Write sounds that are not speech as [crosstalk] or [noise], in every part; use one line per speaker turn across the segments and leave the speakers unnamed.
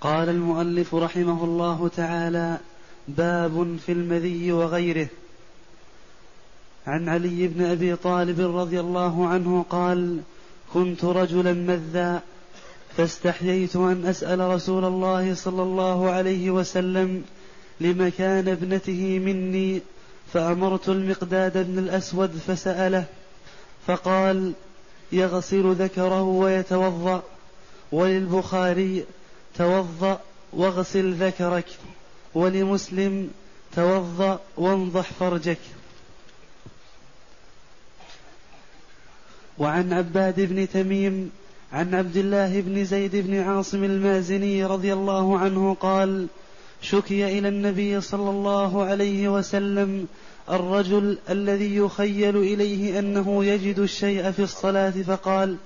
قال المؤلف رحمه الله تعالى باب في المذي وغيره. عن علي بن أبي طالب رضي الله عنه قال كنت رجلا مذا فاستحييت أن أسأل رسول الله صلى الله عليه وسلم لمكان ابنته مني فأمرت المقداد بن الأسود فسأله فقال يغسل ذكره ويتوضأ. وللبخاري توضأ واغسل ذكرك ولمسلم توضأ وانضح فرجك. وعن عباد بن تميم عن عبد الله بن زيد بن عاصم المازني رضي الله عنه قال شكي إلى النبي صلى الله عليه وسلم الرجل الذي يخيل إليه أنه يجد الشيء في الصلاة فقال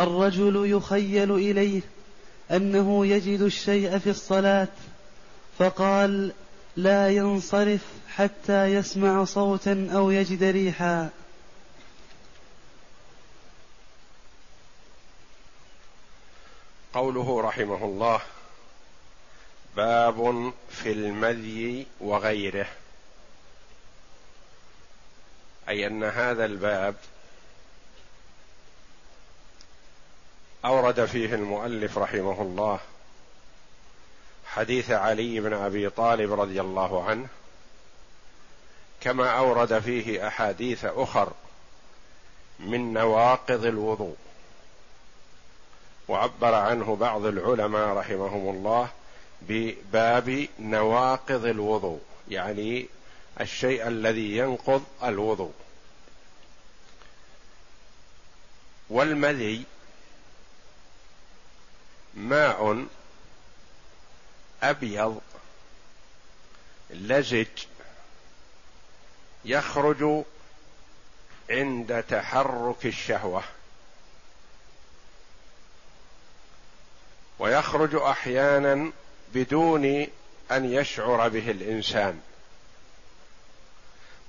الرجل يخيل إليه أنه يجد الشيء في الصلاة فقال لا ينصرف حتى يسمع صوتا أو يجد ريحا.
قوله رحمه الله باب في المذي وغيره. أي أن هذا الباب أورد فيه المؤلف رحمه الله حديث علي بن أبي طالب رضي الله عنه كما أورد فيه أحاديث أخر من نواقض الوضوء وعبر عنه بعض العلماء رحمهم الله بباب نواقض الوضوء يعني الشيء الذي ينقض الوضوء. والمذي ماء أبيض لزج يخرج عند تحرك الشهوة ويخرج أحيانا بدون أن يشعر به الإنسان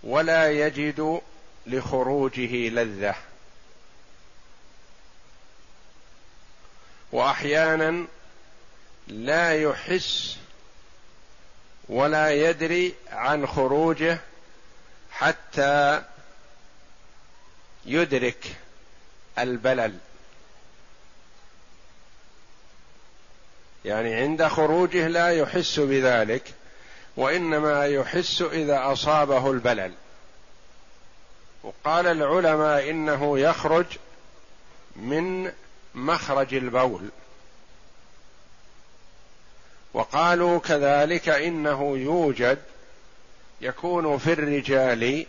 ولا يجد لخروجه لذة وأحيانا لا يحس ولا يدري عن خروجه حتى يدرك البلل. يعني عند خروجه لا يحس بذلك وإنما يحس إذا أصابه البلل. وقال العلماء إنه يخرج من مخرج البول. وقالوا كذلك إنه يوجد يكون في الرجال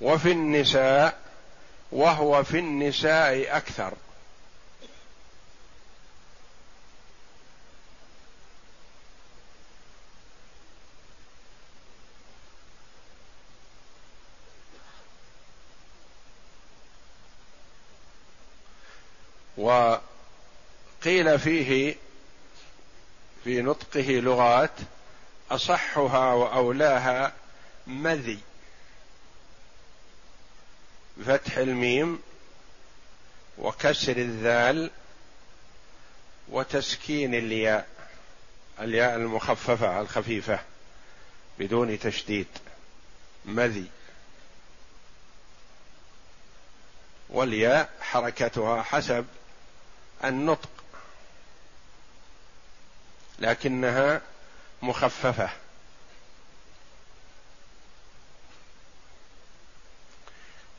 وفي النساء وهو في النساء أكثر. وقيل فيه في نطقه لغات أصحها وأولاها مذي فتح الميم وكسر الذال وتسكين الياء الياء المخففة الخفيفة بدون تشديد مذي. والياء حركتها حسب النطق لكنها مخففة.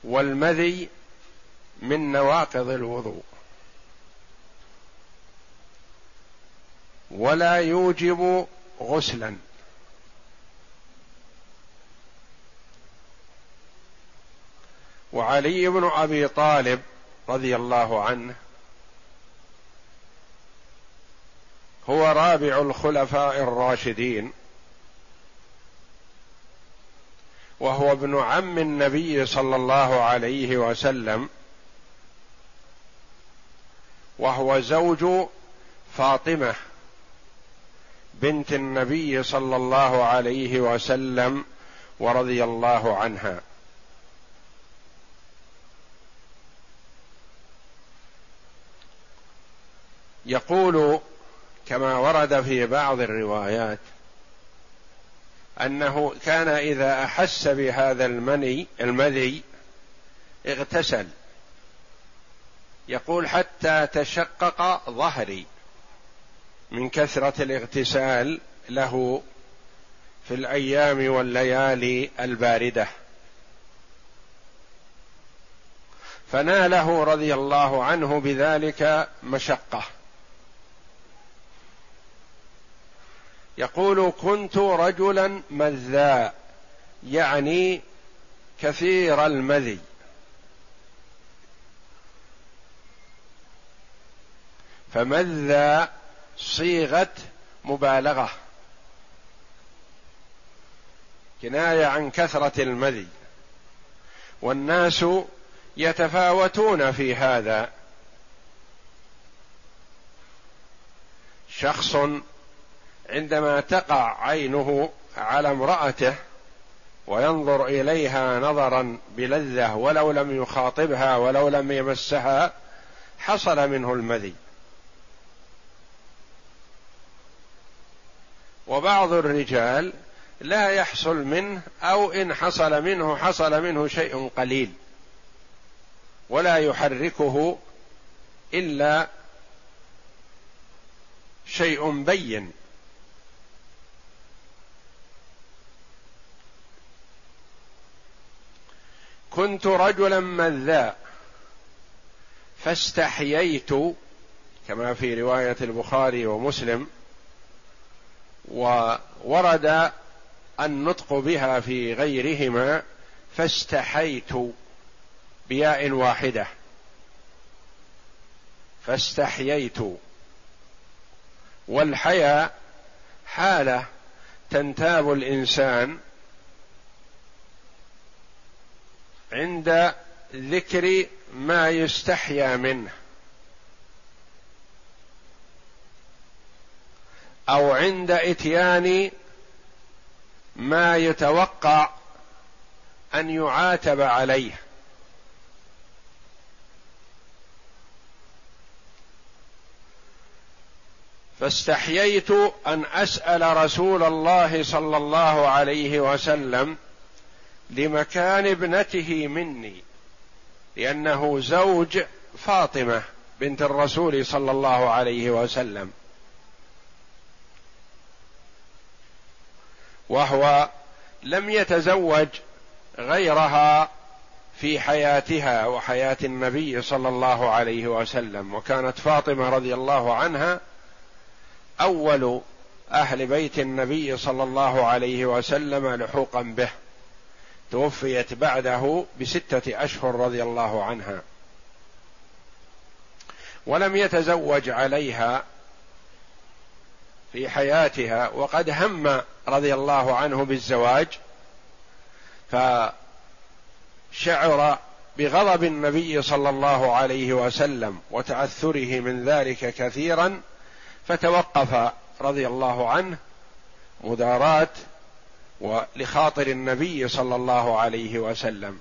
والمذي من نواقض الوضوء. ولا يوجب غسلا. وعلي بن أبي طالب رضي الله عنه هو رابع الخلفاء الراشدين. وهو ابن عم النبي صلى الله عليه وسلم. وهو زوج فاطمة بنت النبي صلى الله عليه وسلم ورضي الله عنها. يقول كما ورد في بعض الروايات أنه كان إذا أحس بهذا المني المذي اغتسل. يقول حتى تشقق ظهري من كثرة الاغتسال له في الأيام والليالي الباردة. فناله رضي الله عنه بذلك مشقة. يقول كنت رجلا مذاء يعني كثير المذي. فمذى صيغة مبالغة. كناية عن كثرة المذي. والناس يتفاوتون في هذا. شخص عندما تقع عينه على امرأته وينظر إليها نظرا بلذة ولو لم يخاطبها ولو لم يمسها حصل منه المذي. وبعض الرجال لا يحصل منه أو إن حصل منه حصل منه شيء قليل ولا يحركه إلا شيء بين. كنت رجلا مذاء فاستحييت كما في رواية البخاري ومسلم وورد النطق بها في غيرهما فاستحيت بياء واحدة. فاستحييت. والحياء حالة تنتاب الإنسان عند ذكر ما يستحيا منه. أو عند إتيان ما يتوقع أن يعاتب عليه. فاستحييت أن أسأل رسول الله صلى الله عليه وسلم لمكان ابنته مني لأنه زوج فاطمة بنت الرسول صلى الله عليه وسلم. وهو لم يتزوج غيرها في حياتها وحياة النبي صلى الله عليه وسلم. وكانت فاطمة رضي الله عنها أول أهل بيت النبي صلى الله عليه وسلم لحوقا به. توفيت بعده بستة أشهر رضي الله عنها. ولم يتزوج عليها في حياتها وقد هم رضي الله عنه بالزواج فشعر بغضب النبي صلى الله عليه وسلم وتعثره من ذلك كثيرا فتوقف رضي الله عنه مداراة ولخاطر النبي صلى الله عليه وسلم.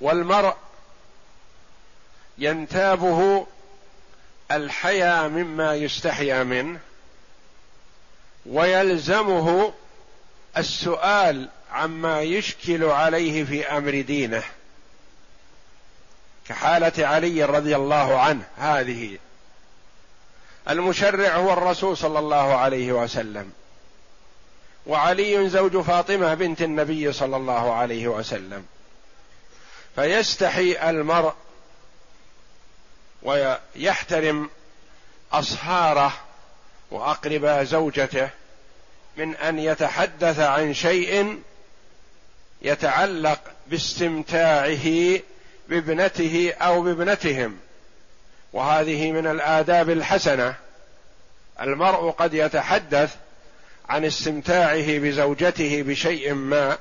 والمرء ينتابه الحيا مما يستحيا منه ويلزمه السؤال عما يشكل عليه في أمر دينه كحالة علي رضي الله عنه هذه المشرع هو الرسول صلى الله عليه وسلم. وعلي زوج فاطمة بنت النبي صلى الله عليه وسلم. فيستحي المرء ويحترم أصهاره وأقرب زوجته من أن يتحدث عن شيء يتعلق باستمتاعه بابنته أو بابنتهم. وهذه من الآداب الحسنة. المرء قد يتحدث عن استمتاعه بزوجته بشيء ما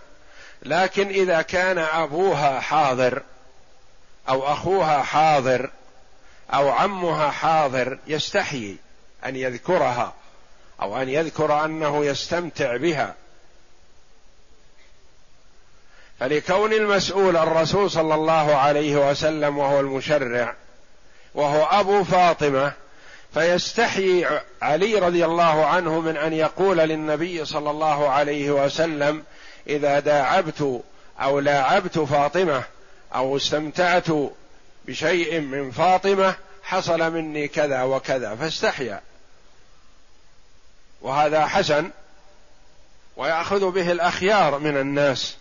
لكن إذا كان أبوها حاضر أو أخوها حاضر أو عمها حاضر يستحيي أن يذكرها أو أن يذكر أنه يستمتع بها. فلكون المسؤول الرسول صلى الله عليه وسلم وهو المشرع وهو أبو فاطمة فيستحيي علي رضي الله عنه من أن يقول للنبي صلى الله عليه وسلم إذا داعبت أو لاعبت فاطمة أو استمتعت بشيء من فاطمة حصل مني كذا وكذا فاستحيا. وهذا حسن ويأخذ به الأخيار من الناس.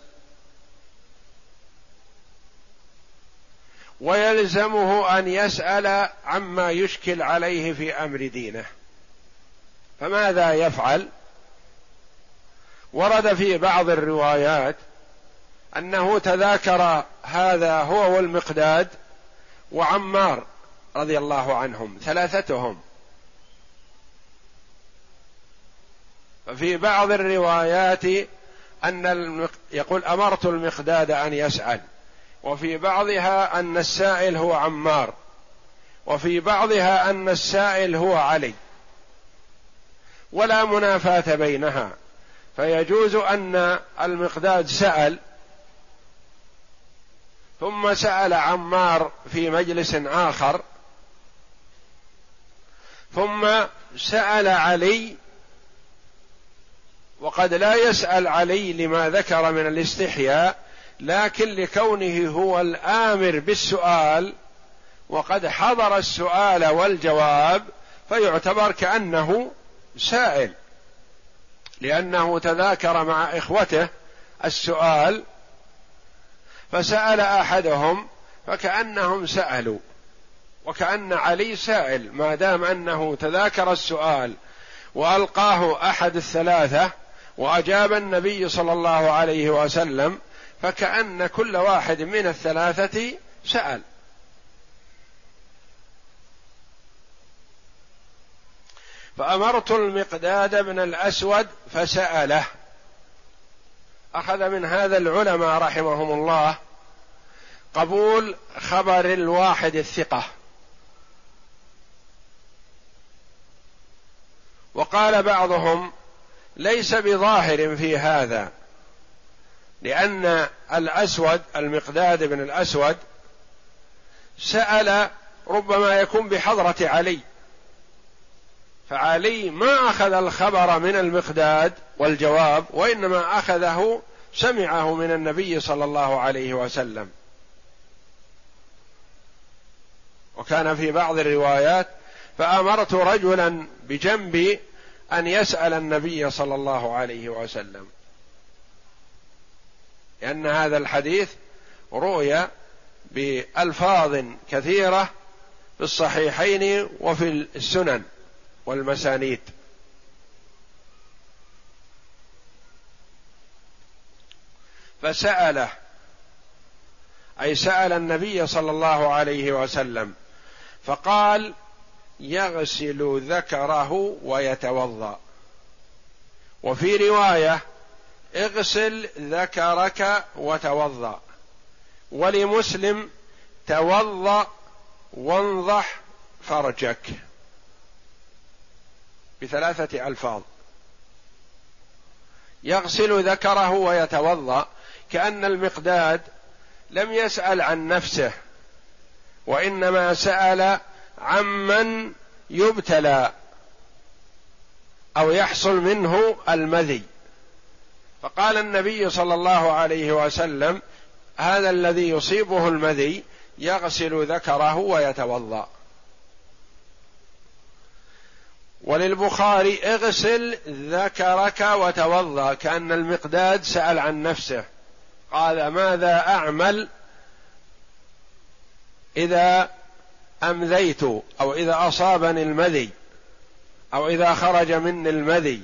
ويلزمه أن يسأل عما يشكل عليه في أمر دينه. فماذا يفعل؟ ورد في بعض الروايات أنه تذاكر هذا هو والمقداد وعمار رضي الله عنهم ثلاثتهم. ففي بعض الروايات المق... يقول أمرت المقداد أن يسأل. وفي بعضها أن السائل هو عمار وفي بعضها أن السائل هو علي ولا منافاة بينها. فيجوز أن المقداد سأل ثم سأل عمار في مجلس آخر ثم سأل علي وقد لا يسأل علي لما ذكر من الاستحياء لكن لكونه هو الآمر بالسؤال وقد حضر السؤال والجواب فيعتبر كأنه سائل لأنه تذاكر مع إخوته السؤال فسأل أحدهم فكأنهم سألوا وكأن علي سائل ما دام أنه تذاكر السؤال وألقاه أحد الثلاثة وأجاب النبي صلى الله عليه وسلم فكأن كل واحد من الثلاثة سأل. فأمرت المقداد بن الأسود فسأله. أخذ من هذا العلماء رحمهم الله قبول خبر الواحد الثقة. وقال بعضهم ليس بظاهر في هذا. لأن الأسود المقداد بن الأسود سأل ربما يكون بحضرة علي. فعلي ما أخذ الخبر من المقداد والجواب وإنما أخذه سمعه من النبي صلى الله عليه وسلم. وكان في بعض الروايات فأمرت رجلا بجنبي أن يسأل النبي صلى الله عليه وسلم. لأن هذا الحديث روي بألفاظ كثيرة في الصحيحين وفي السنن والمسانيد. فسأله أي سأل النبي صلى الله عليه وسلم فقال يغسل ذكره ويتوضأ. وفي رواية اغسل ذكرك وتوضأ. ولمسلم توضأ وانضح فرجك. بثلاثة ألفاظ. يغسل ذكره ويتوضأ. كأن المقداد لم يسأل عن نفسه وإنما سأل عمن يبتلى أو يحصل منه المذي. فقال النبي صلى الله عليه وسلم هذا الذي يصيبه المذي يغسل ذكره ويتوضأ. وللبخاري اغسل ذكرك وتوضأ كأن المقداد سأل عن نفسه. قال ماذا أعمل إذا أمذيت أو إذا أصابني المذي أو إذا خرج مني المذي؟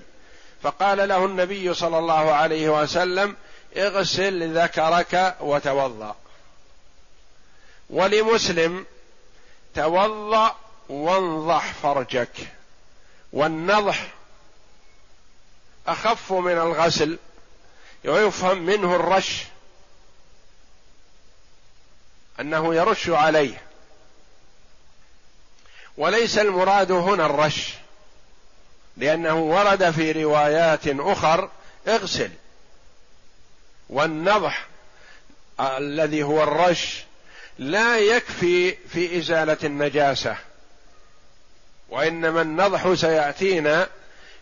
فقال له النبي صلى الله عليه وسلم اغسل ذكرك وتوضأ. ولمسلم توضأ وانضح فرجك. والنضح أخف من الغسل ويفهم منه الرش. أنه يرش عليه. وليس المراد هنا الرش. لأنه ورد في روايات أخر اغسل. والنضح الذي هو الرش لا يكفي في إزالة النجاسة وإنما النضح سيأتينا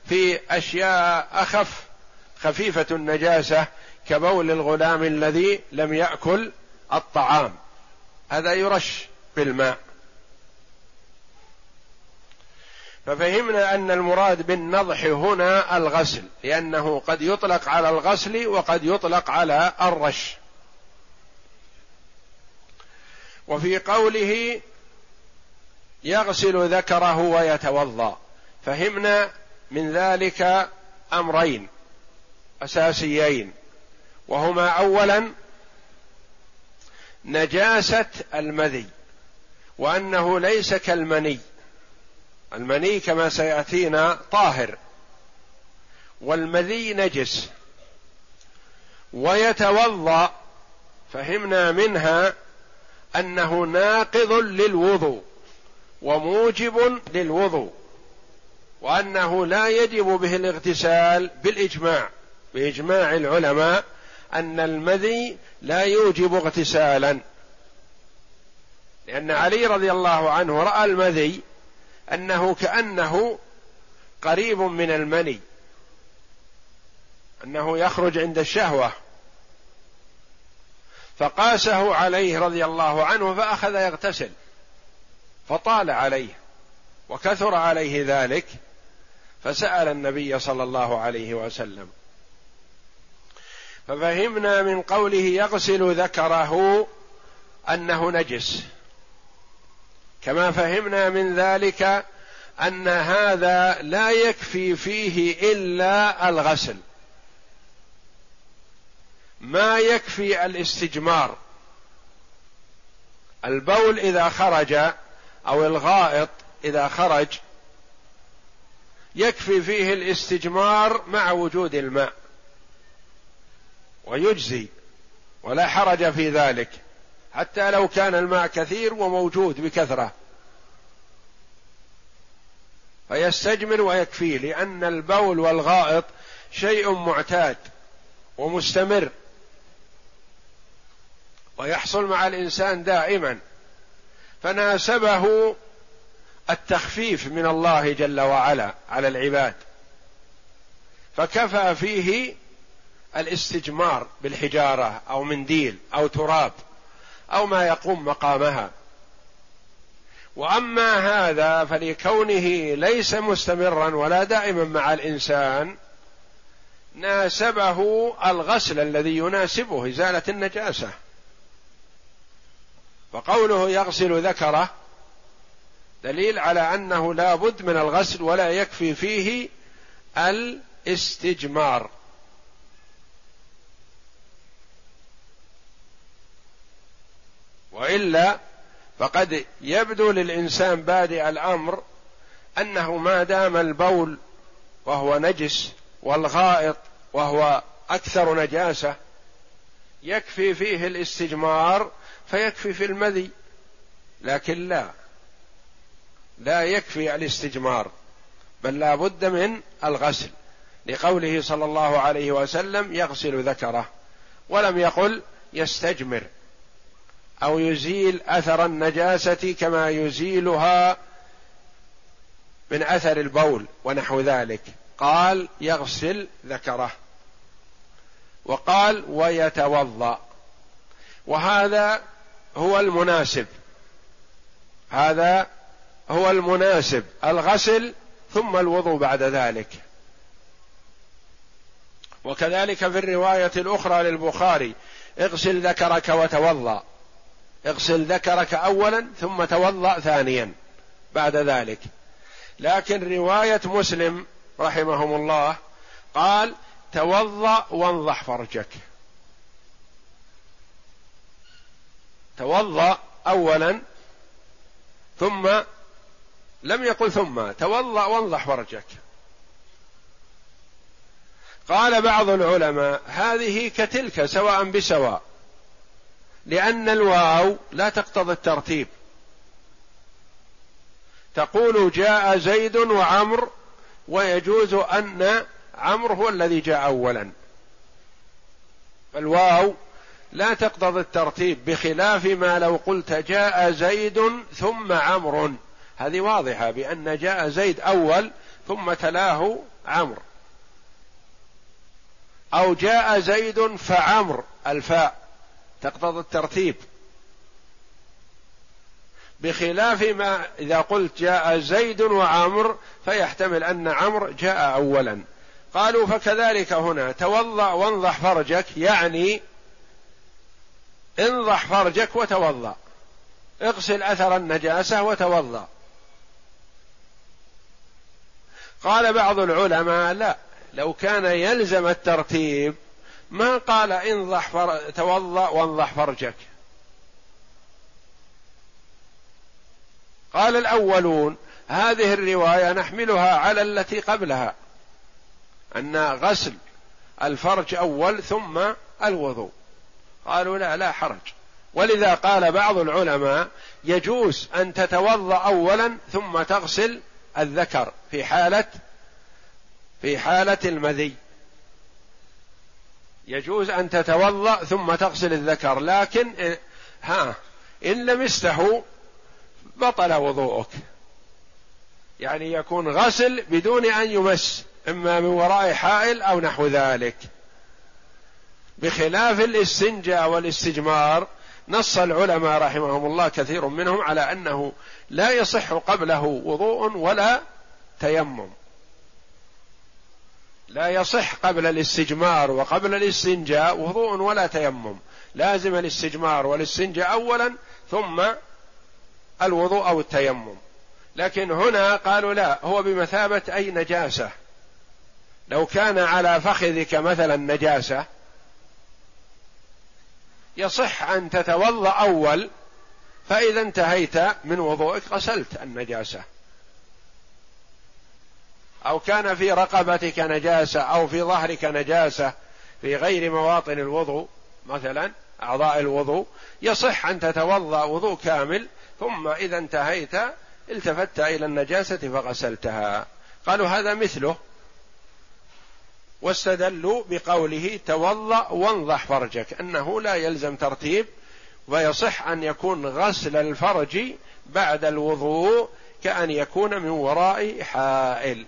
في أشياء أخف خفيفة النجاسة كبول الغلام الذي لم يأكل الطعام. هذا يرش بالماء. ففهمنا أن المراد بالنضح هنا الغسل لأنه قد يطلق على الغسل وقد يطلق على الرش. وفي قوله يغسل ذكره ويتوضأ فهمنا من ذلك أمرين أساسيين وهما اولا نجاسة المذي وأنه ليس كالمني. المني كما سيأتينا طاهر والمذي نجس ويتوضأ فهمنا منها أنه ناقض للوضوء وموجب للوضوء وأنه لا يجب به الاغتسال بالإجماع بإجماع العلماء أن المذي لا يوجب اغتسالا. لأن علي رضي الله عنه رأى المذي أنه كأنه قريب من المني. أنه يخرج عند الشهوة. فقاسه عليه رضي الله عنه فأخذ يغتسل. فطال عليه. وكثر عليه ذلك. فسأل النبي صلى الله عليه وسلم. ففهمنا من قوله يغسل ذكره أنه نجس. كما فهمنا من ذلك أن هذا لا يكفي فيه إلا الغسل. ما يكفي الاستجمار. البول إذا خرج أو الغائط إذا خرج يكفي فيه الاستجمار مع وجود الماء. ويجزي. ولا حرج في ذلك. حتى لو كان الماء كثير وموجود بكثرة. فيستجمر ويكفيه لأن البول والغائط شيء معتاد ومستمر. ويحصل مع الإنسان دائما. فناسبه التخفيف من الله جل وعلا على العباد. فكفى فيه الاستجمار بالحجارة أو منديل أو تراب. أو ما يقوم مقامها. وأما هذا فلكونه ليس مستمرا ولا دائما مع الإنسان ناسبه الغسل الذي يناسبه إزالة النجاسة. فقوله يغسل ذكره دليل على أنه لا بد من الغسل ولا يكفي فيه الاستجمار. وإلا فقد يبدو للإنسان بادئ الأمر أنه ما دام البول وهو نجس والغائط وهو أكثر نجاسة يكفي فيه الاستجمار فيكفي في المذي لكن لا لا يكفي الاستجمار بل لا بد من الغسل لقوله صلى الله عليه وسلم يغسل ذكره ولم يقل يستجمر. أو يزيل أثر النجاسة كما يزيلها من أثر البول ونحو ذلك. قال يغسل ذكره. وقال ويتوضأ. وهذا هو المناسب. هذا هو المناسب. الغسل ثم الوضوء بعد ذلك. وكذلك في الرواية الأخرى للبخاري اغسل ذكرك وتوضأ. اغسل ذكرك اولا ثم توضأ ثانيا بعد ذلك. لكن رواية مسلم رحمهم الله قال توضأ وانضح فرجك. توضأ أولا ثم لم يقل ثم توضأ وانضح فرجك. قال بعض العلماء هذه كتلك سواء بسواء لأن الواو لا تقتضي الترتيب. تقول جاء زيد وعمر ويجوز أن عمرو هو الذي جاء أولا. الواو لا تقتضي الترتيب بخلاف ما لو قلت جاء زيد ثم عمرو هذه واضحة بأن جاء زيد أول ثم تلاه عمرو أو جاء زيد فعمر الفاء. تقتضي الترتيب. بخلاف ما إذا قلت جاء زيد وعمر فيحتمل أن عمر جاء أولا. قالوا فكذلك هنا توضأ وانضح فرجك يعني انضح فرجك وتوضأ. اغسل أثر النجاسة وتوضأ. قال بعض العلماء لا لو كان يلزم الترتيب ما قال انضح فر... توضأ وانضح فرجك. قال الأولون هذه الرواية نحملها على التي قبلها أن غسل الفرج أول ثم الوضوء. قالوا لا لا حرج. ولذا قال بعض العلماء يجوز أن تتوضأ أولا ثم تغسل الذكر في حالة في حالة المذي. يجوز أن تتوضأ ثم تغسل الذكر لكن ها إن لمسته بطل وضوءك. يعني يكون غسل بدون أن يمس إما من وراء حائل أو نحو ذلك. بخلاف الاستنجاء والاستجمار نص العلماء رحمهم الله كثير منهم على أنه لا يصح قبله وضوء ولا تيمم. لا يصح قبل الاستجمار وقبل الاستنجاء وضوء ولا تيمم. لازم الاستجمار والاستنجاء اولا ثم الوضوء أو التيمم. لكن هنا قالوا لا هو بمثابة أي نجاسة. لو كان على فخذك مثلا نجاسة يصح أن تتوضأ أول فإذا انتهيت من وضوءك غسلت النجاسة. أو كان في رقبتك نجاسة أو في ظهرك نجاسة في غير مواطن الوضوء مثلا أعضاء الوضوء يصح أن تتوضأ وضوء كامل ثم إذا انتهيت التفت إلى النجاسة فغسلتها. قالوا هذا مثله. واستدلوا بقوله توضأ وانضح فرجك أنه لا يلزم ترتيب ويصح أن يكون غسل الفرج بعد الوضوء كأن يكون من وراء حائل.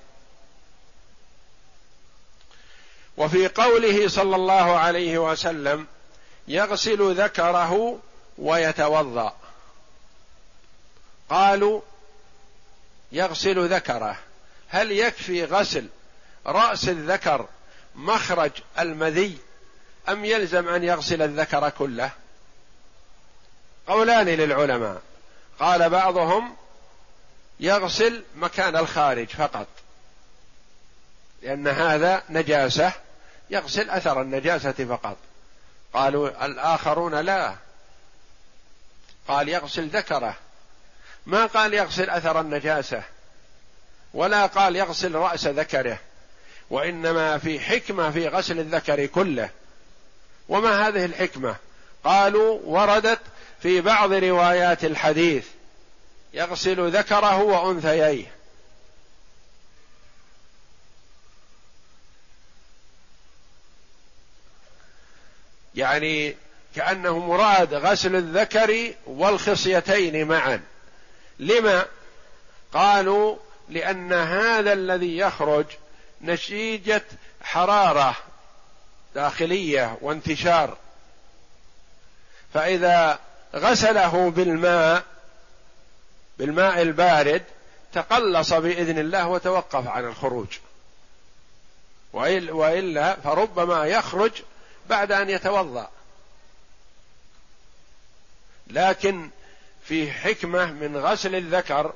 وفي قوله صلى الله عليه وسلم يغسل ذكره ويتوضأ. قالوا يغسل ذكره. هل يكفي غسل رأس الذكر مخرج المذي أم يلزم أن يغسل الذكر كله؟ قولان للعلماء. قال بعضهم يغسل مكان الخارج فقط. لأن هذا نجاسة يغسل أثر النجاسة فقط. قالوا الآخرون لا. قال يغسل ذكره. ما قال يغسل أثر النجاسة؟ ولا قال يغسل رأس ذكره. وإنما في حكمة في غسل الذكر كله. وما هذه الحكمة؟ قالوا وردت في بعض روايات الحديث. يغسل ذكره وأنثييه. يعني كأنه مراد غسل الذكر والخصيتين معا. لما؟ قالوا لأن هذا الذي يخرج نتيجة حرارة داخلية وانتشار. فإذا غسله بالماء بالماء البارد تقلص بإذن الله وتوقف عن الخروج. وإلا فربما يخرج بعد أن يتوضأ. لكن في حكمة من غسل الذكر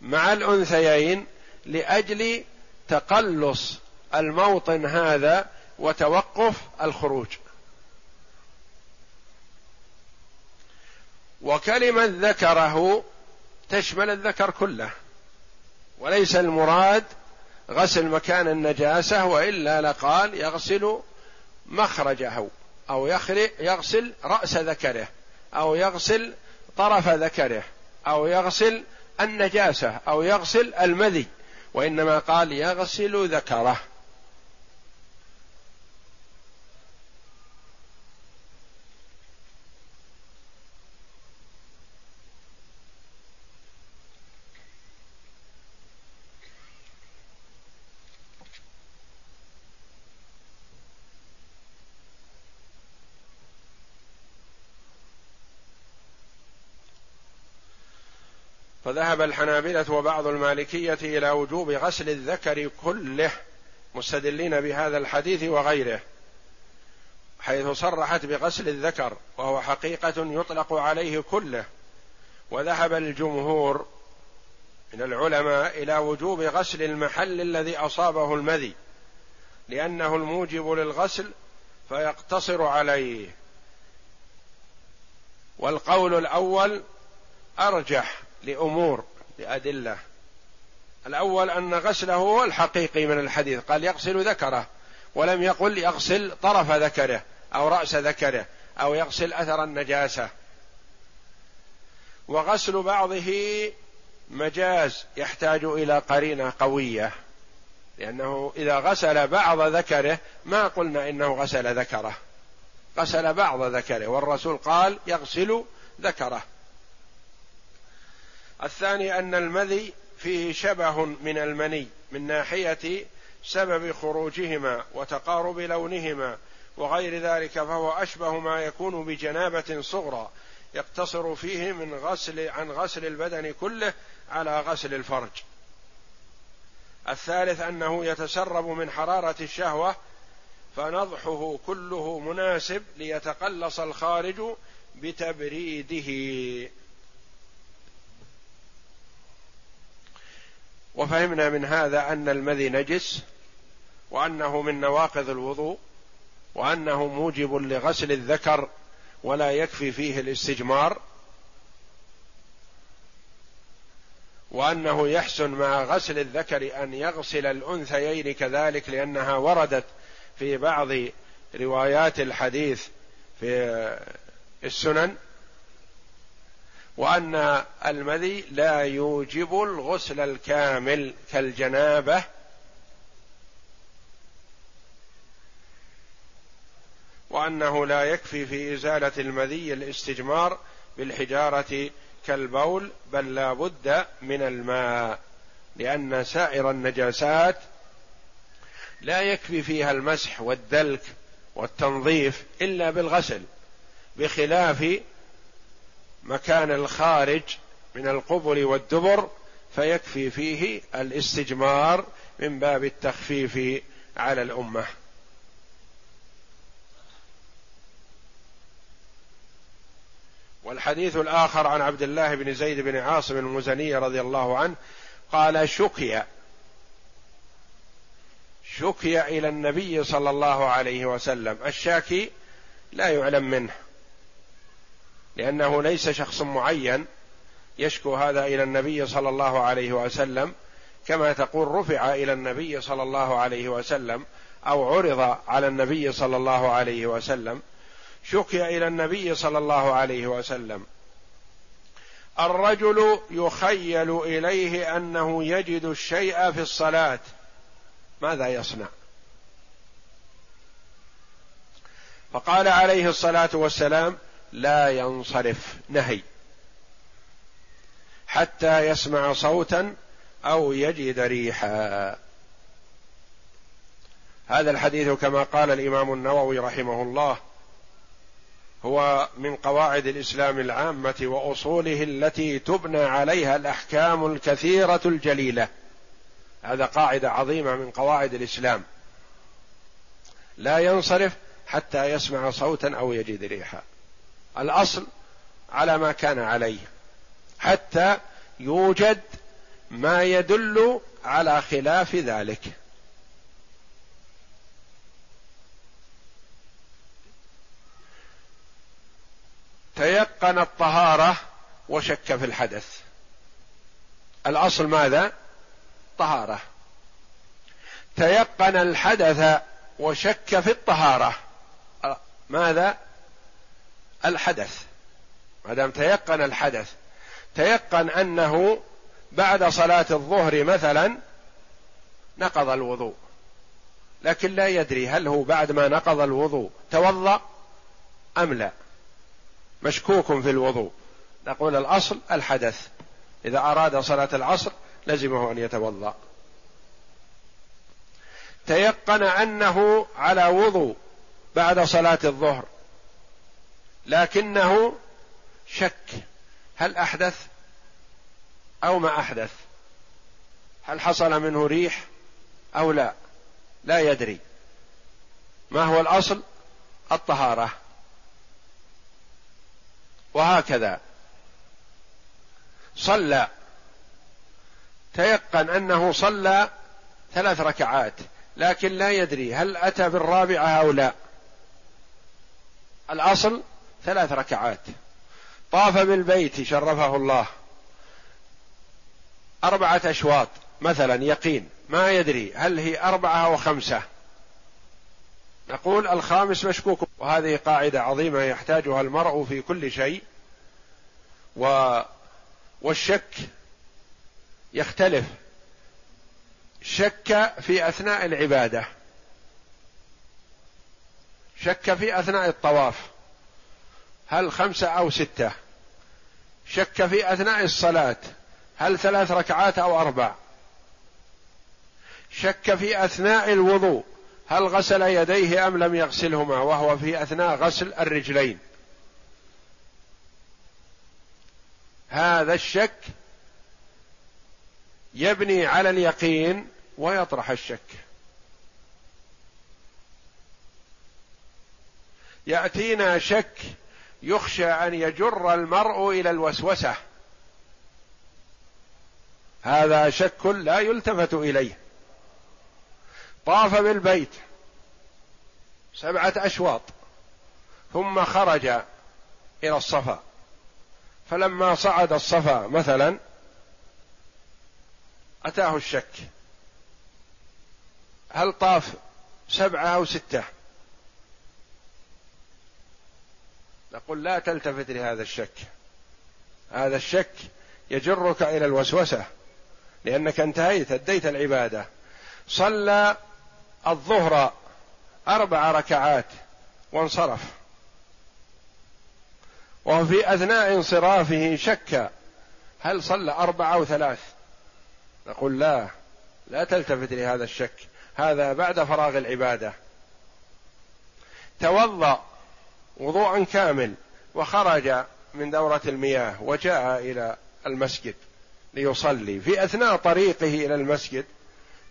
مع الأنثيين لأجل تقلص الموطن هذا وتوقف الخروج. وكلمة ذكره تشمل الذكر كله وليس المراد غسل مكان النجاسة وإلا لقال يغسل مخرجه أو يغسل رأس ذكره أو يغسل طرف ذكره أو يغسل النجاسة أو يغسل المذي وإنما قال يغسل ذكره. فذهب الحنابلة وبعض المالكية إلى وجوب غسل الذكر كله مستدلين بهذا الحديث وغيره حيث صرحت بغسل الذكر وهو حقيقة يطلق عليه كله. وذهب الجمهور من العلماء إلى وجوب غسل المحل الذي أصابه المذي لأنه الموجب للغسل فيقتصر عليه. والقول الأول أرجح لأمور لأدلة. الأول أن غسله هو الحقيقي من الحديث. قال يغسل ذكره ولم يقل يغسل طرف ذكره أو رأس ذكره أو يغسل أثر النجاسة. وغسل بعضه مجاز يحتاج إلى قرينة قوية. لأنه إذا غسل بعض ذكره ما قلنا إنه غسل ذكره. غسل بعض ذكره والرسول قال يغسل ذكره. الثاني أن المذي فيه شبه من المني من ناحية سبب خروجهما وتقارب لونهما وغير ذلك فهو أشبه ما يكون بجنابة صغرى يقتصر فيه من غسل عن غسل البدن كله على غسل الفرج. الثالث أنه يتسرب من حرارة الشهوة فنضحه كله مناسب ليتقلص الخارج بتبريده. وفهمنا من هذا أن المذي نجس وأنه من نواقض الوضوء وأنه موجب لغسل الذكر ولا يكفي فيه الاستجمار وأنه يحسن مع غسل الذكر أن يغسل الأنثيين كذلك لأنها وردت في بعض روايات الحديث في السنن. وأن المذي لا يوجب الغسل الكامل كالجنابة. وأنه لا يكفي في إزالة المذي الاستجمار بالحجارة كالبول بل لا بد من الماء لأن سائر النجاسات لا يكفي فيها المسح والدلك والتنظيف إلا بالغسل بخلاف مكان الخارج من القبل والدبر فيكفي فيه الاستجمار من باب التخفيف على الأمة. والحديث الآخر عن عبد الله بن زيد بن عاصم المزني رضي الله عنه قال شكي شكي إلى النبي صلى الله عليه وسلم. الشاكي لا يعلم منه. لأنه ليس شخص معين يشكو هذا إلى النبي صلى الله عليه وسلم كما تقول رفع إلى النبي صلى الله عليه وسلم أو عرض على النبي صلى الله عليه وسلم. شكي إلى النبي صلى الله عليه وسلم. الرجل يخيل إليه أنه يجد الشيء في الصلاة. ماذا يصنع؟ فقال عليه الصلاة والسلام لا ينصرف نهي. حتى يسمع صوتا أو يجد ريحا. هذا الحديث كما قال الإمام النووي رحمه الله هو من قواعد الإسلام العامة وأصوله التي تبنى عليها الأحكام الكثيرة الجليلة. هذا قاعدة عظيمة من قواعد الإسلام. لا ينصرف حتى يسمع صوتا أو يجد ريحا. الأصل على ما كان عليه حتى يوجد ما يدل على خلاف ذلك. تيقن الطهارة وشك في الحدث. الأصل ماذا؟ طهارة. تيقن الحدث وشك في الطهارة. ماذا؟ الحدث. ما دام تيقن الحدث. تيقن أنه بعد صلاة الظهر مثلا نقض الوضوء. لكن لا يدري هل هو بعد ما نقض الوضوء توضأ أم لا. مشكوك في الوضوء. نقول الأصل الحدث. إذا أراد صلاة العصر لزمه أن يتوضأ. تيقن أنه على وضوء بعد صلاة الظهر. لكنه شك. هل أحدث أو ما أحدث؟ هل حصل منه ريح أو لا؟ لا يدري. ما هو الأصل؟ الطهارة. وهكذا. صلى. تيقن أنه صلى ثلاث ركعات لكن لا يدري هل أتى بالرابعة أو لا. الأصل ثلاث ركعات. طاف بالبيت شرفه الله. أربعة أشواط مثلا يقين. ما يدري هل هي أربعة أو خمسة. نقول الخامس مشكوك. وهذه قاعدة عظيمة يحتاجها المرء في كل شيء. و والشك يختلف. شك في أثناء العبادة. شك في أثناء الطواف. هل خمسة أو ستة؟ شك في أثناء الصلاة. هل ثلاث ركعات أو أربع؟ شك في أثناء الوضوء. هل غسل يديه أم لم يغسلهما؟ وهو في أثناء غسل الرجلين. هذا الشك يبني على اليقين ويطرح الشك. يأتينا شك يخشى أن يجر المرء إلى الوسوسة. هذا شك لا يلتفت إليه. طاف بالبيت سبعة أشواط ثم خرج إلى الصفا. فلما صعد الصفا مثلا أتاه الشك. هل طاف سبعة أو ستة؟ نقول لا تلتفت لهذا الشك. هذا الشك يجرك إلى الوسوسة لأنك انتهيت أديت العبادة. صلى الظهر أربع ركعات وانصرف. وفي أثناء انصرافه شك هل صلى أربعة أو ثلاث؟ نقول لا لا تلتفت لهذا الشك. هذا بعد فراغ العبادة. توضأ وضوءا كامل وخرج من دورة المياه وجاء إلى المسجد ليصلي. في أثناء طريقه إلى المسجد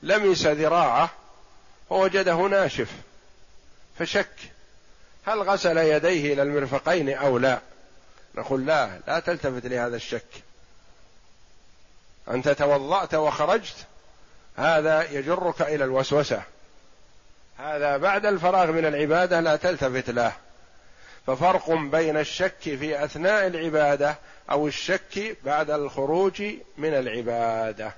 لمس ذراعه ووجده ناشف فشك. هل غسل يديه إلى المرفقين أو لا؟ نقول لا لا تلتفت لهذا الشك. أنت توضأت وخرجت هذا يجرك إلى الوسوسة. هذا بعد الفراغ من العبادة لا تلتفت له. ففرق بين الشك في أثناء العبادة أو الشك بعد الخروج من العبادة.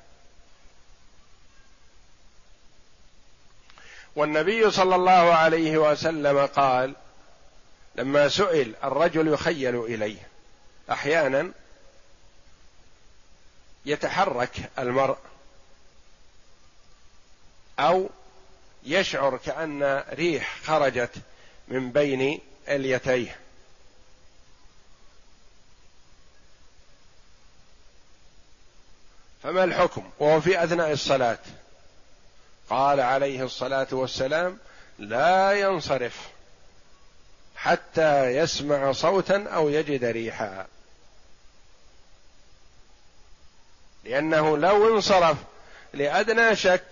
والنبي صلى الله عليه وسلم قال لما سئل الرجل يخيل إليه أحيانا يتحرك المرء أو يشعر كأن ريح خرجت من بين اليتيه. فما الحكم؟ وهو في أثناء الصلاة. قال عليه الصلاة والسلام لا ينصرف حتى يسمع صوتا أو يجد ريحا. لأنه لو انصرف لأدنى شك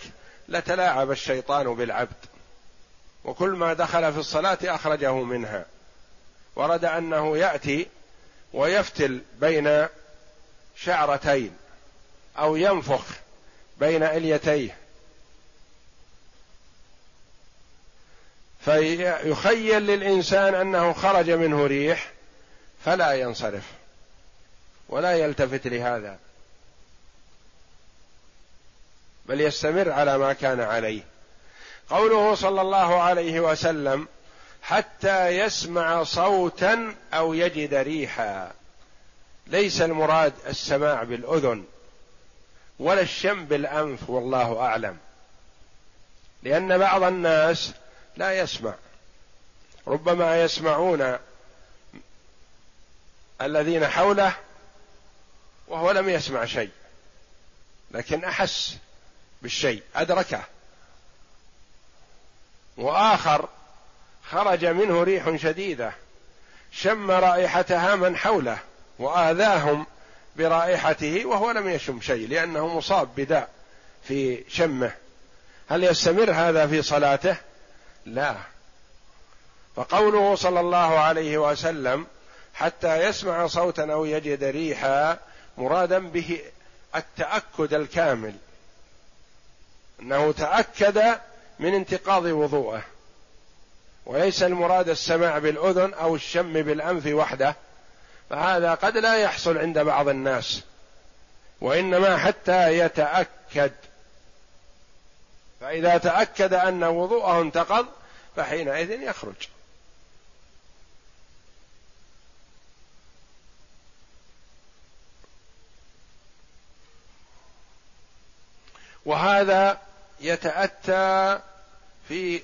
لتلاعب الشيطان بالعبد. وكل ما دخل في الصلاة أخرجه منها. ورد أنه يأتي ويفتل بين شعرتين أو ينفخ بين إليتيه. فيخيل للإنسان أنه خرج منه ريح فلا ينصرف ولا يلتفت لهذا بل يستمر على ما كان عليه. قوله صلى الله عليه وسلم حتى يسمع صوتا أو يجد ريحا. ليس المراد السماع بالأذن ولا الشم بالأنف والله أعلم. لأن بعض الناس لا يسمع. ربما يسمعون الذين حوله وهو لم يسمع شيء لكن أحس بالشيء أدركه. وآخر خرج منه ريح شديدة شم رائحتها من حوله وآذاهم برائحته وهو لم يشم شيء لأنه مصاب بداء في شمه. هل يستمر هذا في صلاته؟ لا. فقوله صلى الله عليه وسلم حتى يسمع صوتا أو يجد ريحا مرادا به التأكد الكامل. أنه تأكد من انتقاض وضوءه. وليس المراد السماع بالأذن أو الشم بالأنف وحده. فهذا قد لا يحصل عند بعض الناس. وإنما حتى يتأكد. فإذا تأكد أن وضوءه انتقض فحينئذ يخرج. وهذا يتأتى في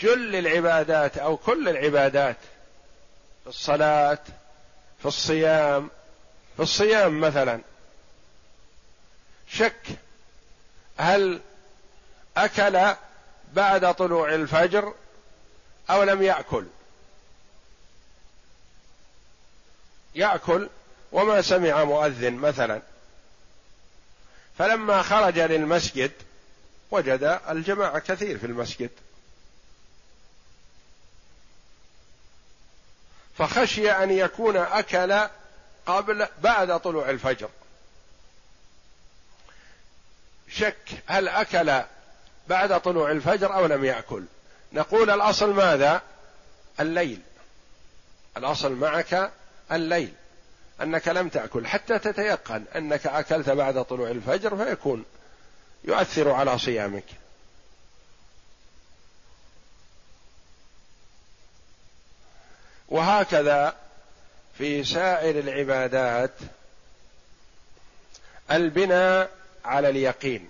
جل العبادات أو كل العبادات في الصلاة في الصيام في الصيام مثلا. شك هل أكل بعد طلوع الفجر أو لم يأكل؟ يأكل وما سمع مؤذن مثلا. فلما خرج للمسجد وجد الجماعة كثير في المسجد. فخشي أن يكون أكل قبل بعد طلوع الفجر. شك هل أكل بعد طلوع الفجر أو لم يأكل. نقول الأصل ماذا؟ الليل. الأصل معك الليل. أنك لم تأكل. حتى تتيقن أنك أكلت بعد طلوع الفجر فيكون يؤثر على صيامك. وهكذا في سائر العبادات البناء على اليقين.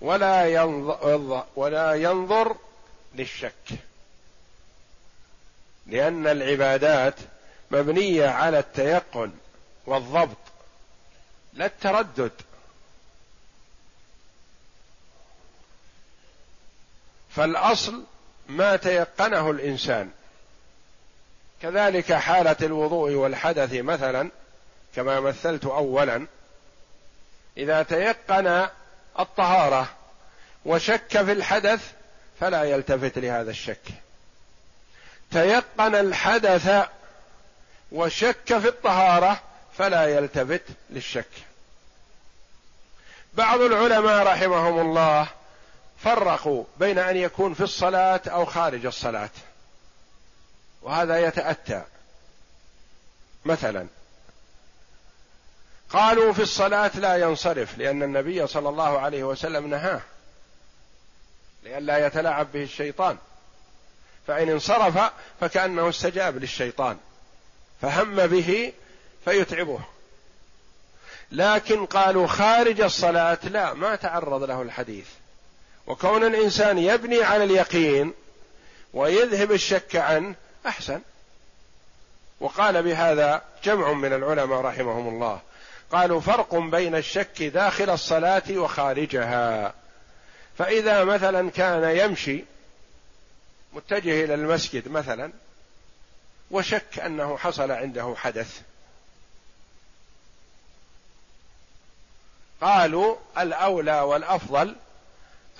ولا ينظر ولا ينظر للشك. لأن العبادات مبنية على التيقن والضبط لا التردد. فالأصل ما تيقنه الإنسان. كذلك حالة الوضوء والحدث مثلا كما مثلت أولا إذا تيقن الطهارة وشك في الحدث فلا يلتفت لهذا الشك. تيقن الحدث وشك في الطهارة فلا يلتفت للشك. بعض العلماء رحمهم الله فرقوا بين أن يكون في الصلاة أو خارج الصلاة. وهذا يتأتى. مثلا قالوا في الصلاة لا ينصرف لأن النبي صلى الله عليه وسلم نهاه لئلا يتلاعب به الشيطان. فإن انصرف فكأنه استجاب للشيطان فهم به فيتعبه. لكن قالوا خارج الصلاة لا ما تعرض له الحديث. وكون الإنسان يبني على اليقين ويذهب الشك عنه أحسن. وقال بهذا جمع من العلماء رحمهم الله. قالوا فرق بين الشك داخل الصلاة وخارجها. فإذا مثلا كان يمشي متجه إلى المسجد مثلا وشك أنه حصل عنده حدث. قالوا الأولى والأفضل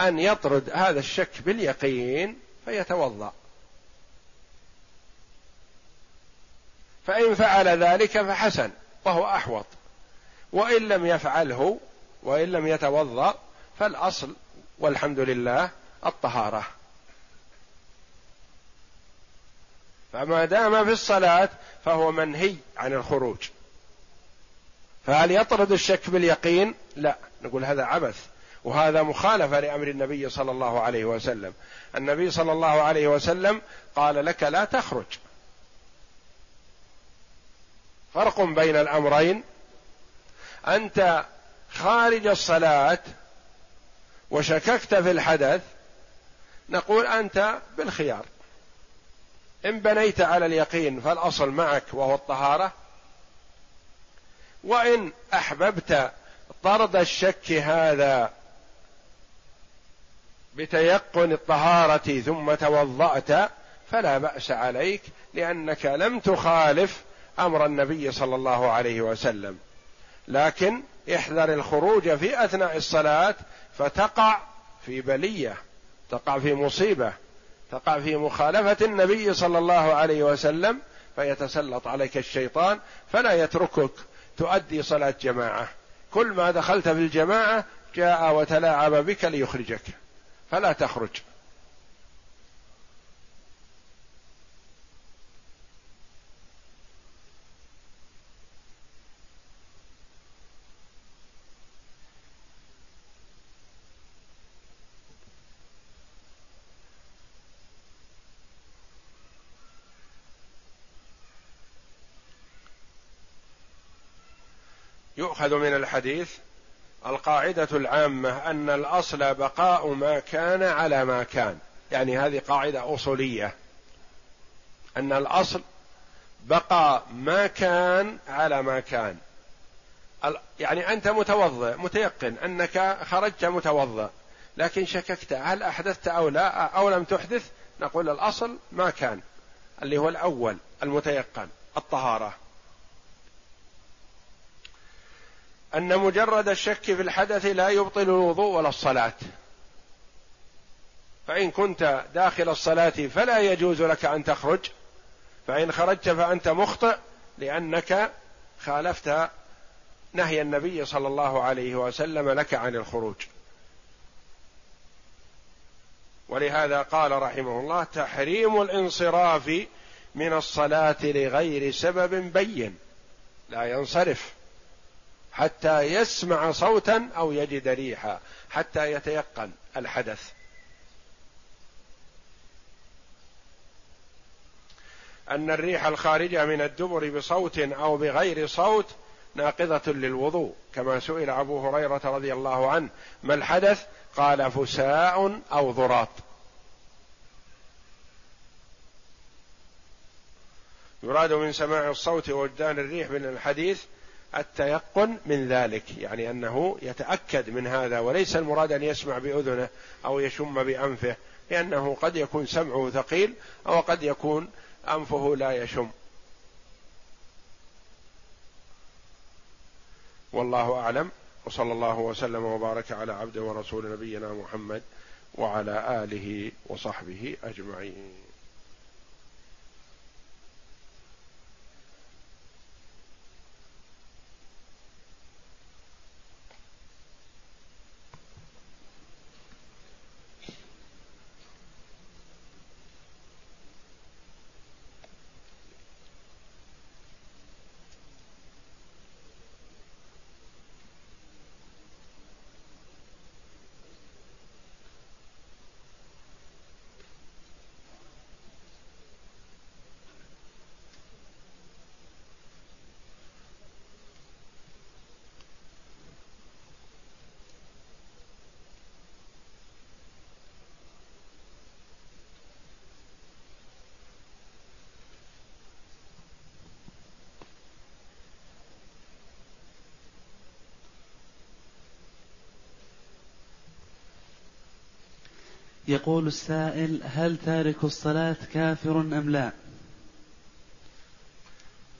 أن يطرد هذا الشك باليقين فيتوضأ. فإن فعل ذلك فحسن وهو أحوط. وإن لم يفعله وإن لم يتوضأ فالأصل والحمد لله الطهارة. فما دام في الصلاة فهو منهي عن الخروج. فهل يطرد الشك باليقين؟ لا. نقول هذا عبث. وهذا مخالفة لأمر النبي صلى الله عليه وسلم. النبي صلى الله عليه وسلم قال لك لا تخرج. فرق بين الأمرين. أنت خارج الصلاة وشككت في الحدث نقول أنت بالخيار. إن بنيت على اليقين فالأصل معك وهو الطهارة. وإن أحببت طرد الشك هذا بتيقن الطهارة ثم توضأت فلا بأس عليك لأنك لم تخالف أمر النبي صلى الله عليه وسلم. لكن احذر الخروج في أثناء الصلاة فتقع في بلية تقع في مصيبة تقع في مخالفة النبي صلى الله عليه وسلم فيتسلط عليك الشيطان فلا يتركك تؤدي صلاة جماعة. كل ما دخلت في الجماعة جاء وتلاعب بك ليخرجك. فلا تخرج. يؤخذ من الحديث القاعدة العامة أن الأصل بقاء ما كان على ما كان. يعني هذه قاعدة أصولية. أن الأصل بقى ما كان على ما كان. يعني أنت متوضئ متيقن أنك خرجت متوضئ لكن شككت. هل أحدثت أو لا؟ أو لم تحدث؟ نقول الأصل ما كان اللي هو الأول المتيقن الطهارة. أن مجرد الشك في الحدث لا يبطل الوضوء ولا الصلاة. فإن كنت داخل الصلاة فلا يجوز لك أن تخرج. فإن خرجت فأنت مخطئ لأنك خالفت نهي النبي صلى الله عليه وسلم لك عن الخروج. ولهذا قال رحمه الله تحريم الانصراف من الصلاة لغير سبب بين. لا ينصرف. حتى يسمع صوتا أو يجد ريحا حتى يتيقن الحدث. أن الريح الخارجه من الدبر بصوت أو بغير صوت ناقضة للوضوء كما سئل أبو هريرة رضي الله عنه. ما الحدث؟ قال فساء أو ضراط يراد من سماع الصوت ووجدان الريح من الحديث التيقن من ذلك يعني أنه يتأكد من هذا وليس المراد أن يسمع بأذنه أو يشم بأنفه لأنه قد يكون سمعه ثقيل أو قد يكون أنفه لا يشم. والله أعلم وصلى الله وسلم وبارك على عبده ورسول نبينا محمد وعلى آله وصحبه أجمعين.
يقول السائل هل تارك الصلاة كافر أم لا؟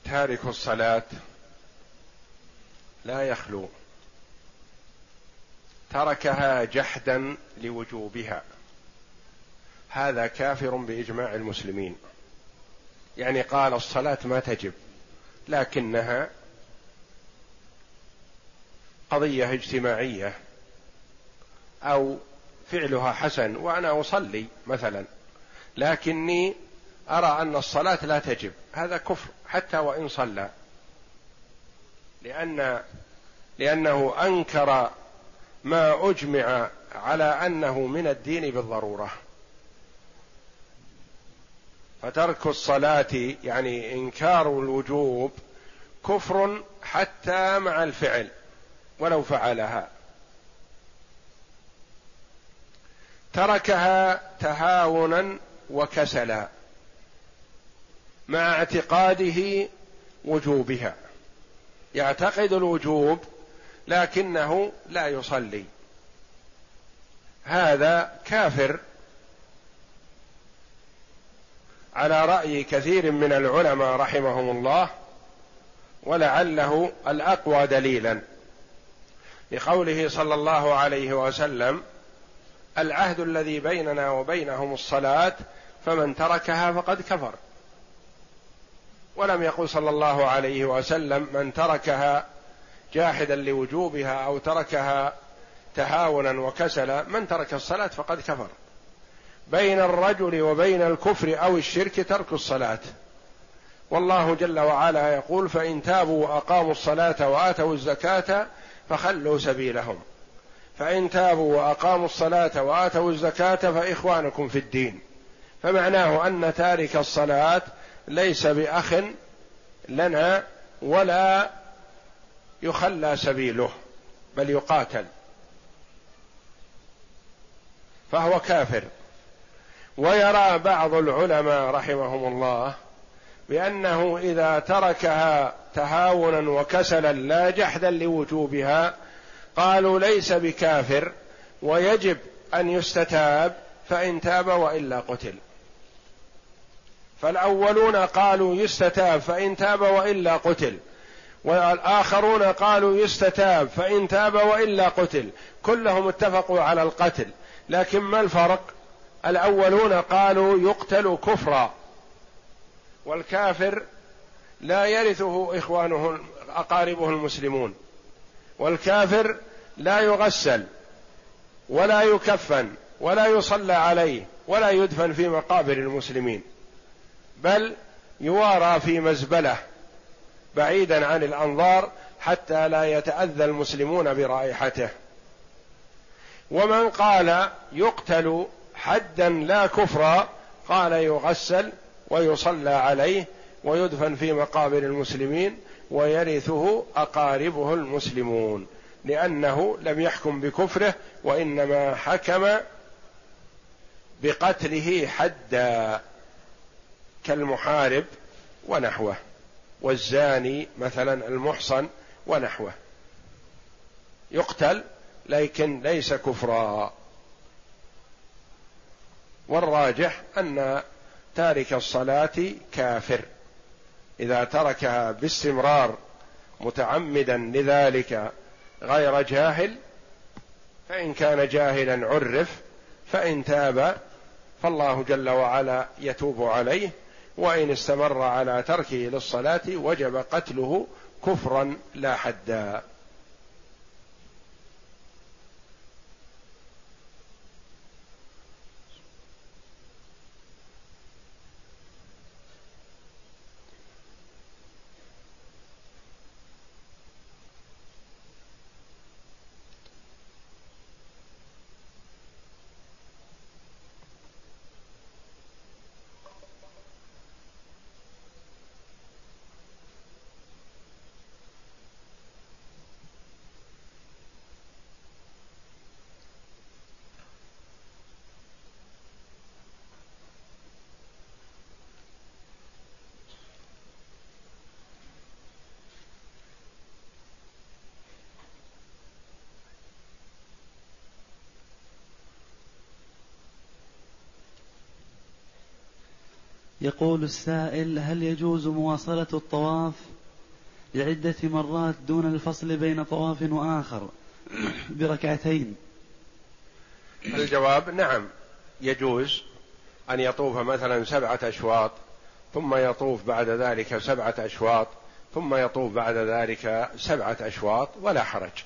تارك الصلاة لا يخلو. تركها جحدا لوجوبها. هذا كافر بإجماع المسلمين. يعني قال الصلاة ما تجب لكنها قضية اجتماعية أو فعلها حسن وأنا أصلي مثلا. لكني أرى أن الصلاة لا تجب. هذا كفر حتى وإن صلى. لأن لأنه أنكر ما أجمع على أنه من الدين بالضرورة. فترك الصلاة يعني إنكار الوجوب كفر حتى مع الفعل ولو فعلها. تركها تهاونا وكسلا مع اعتقاده وجوبها. يعتقد الوجوب لكنه لا يصلي. هذا كافر. على رأي كثير من العلماء رحمهم الله ولعله الأقوى دليلا. لقوله صلى الله عليه وسلم العهد الذي بيننا وبينهم الصلاة فمن تركها فقد كفر. ولم يقل صلى الله عليه وسلم من تركها جاحدا لوجوبها أو تركها تهاونا وكسلا من ترك الصلاة فقد كفر. بين الرجل وبين الكفر أو الشرك ترك الصلاة. والله جل وعلا يقول فإن تابوا وأقاموا الصلاة وآتوا الزكاة فخلوا سبيلهم. فإن تابوا وأقاموا الصلاة وآتوا الزكاة فإخوانكم في الدين. فمعناه أن تارك الصلاة ليس بأخ لنا ولا يخلى سبيله بل يقاتل. فهو كافر. ويرى بعض العلماء رحمهم الله بأنه إذا تركها تهاونا وكسلا لا جحدا لوجوبها قالوا ليس بكافر ويجب أن يستتاب فإن تاب وإلا قتل. فالأولون قالوا يستتاب فإن تاب وإلا قتل والآخرون قالوا يستتاب فإن تاب وإلا قتل. كلهم اتفقوا على القتل لكن ما الفرق؟ الأولون قالوا يقتل كفرا والكافر لا يرثه إخوانه أقاربه المسلمون. والكافر لا يغسل ولا يكفن ولا يصلى عليه ولا يدفن في مقابر المسلمين بل يوارى في مزبلة بعيدا عن الأنظار حتى لا يتأذى المسلمون برائحته. ومن قال يقتل حدا لا كفرا قال يغسل ويصلى عليه ويدفن في مقابر المسلمين ويرثه أقاربه المسلمون لأنه لم يحكم بكفره وإنما حكم بقتله حدا كالمحارب ونحوه والزاني مثلا المحصن ونحوه. يقتل لكن ليس كفرا. والراجح أن تارك الصلاة كافر. إذا تركها باستمرار متعمدا لذلك غير جاهل فإن كان جاهلا عرف فإن تاب فالله جل وعلا يتوب عليه وإن استمر على تركه للصلاة وجب قتله كفرا لا حدا
يقول السائل هل يجوز مواصلة الطواف لعدة مرات دون الفصل بين طواف وآخر بركعتين؟
الجواب نعم يجوز أن يطوف مثلا سبعة أشواط ثم يطوف بعد ذلك سبعة أشواط ثم يطوف بعد ذلك سبعة أشواط ولا حرج.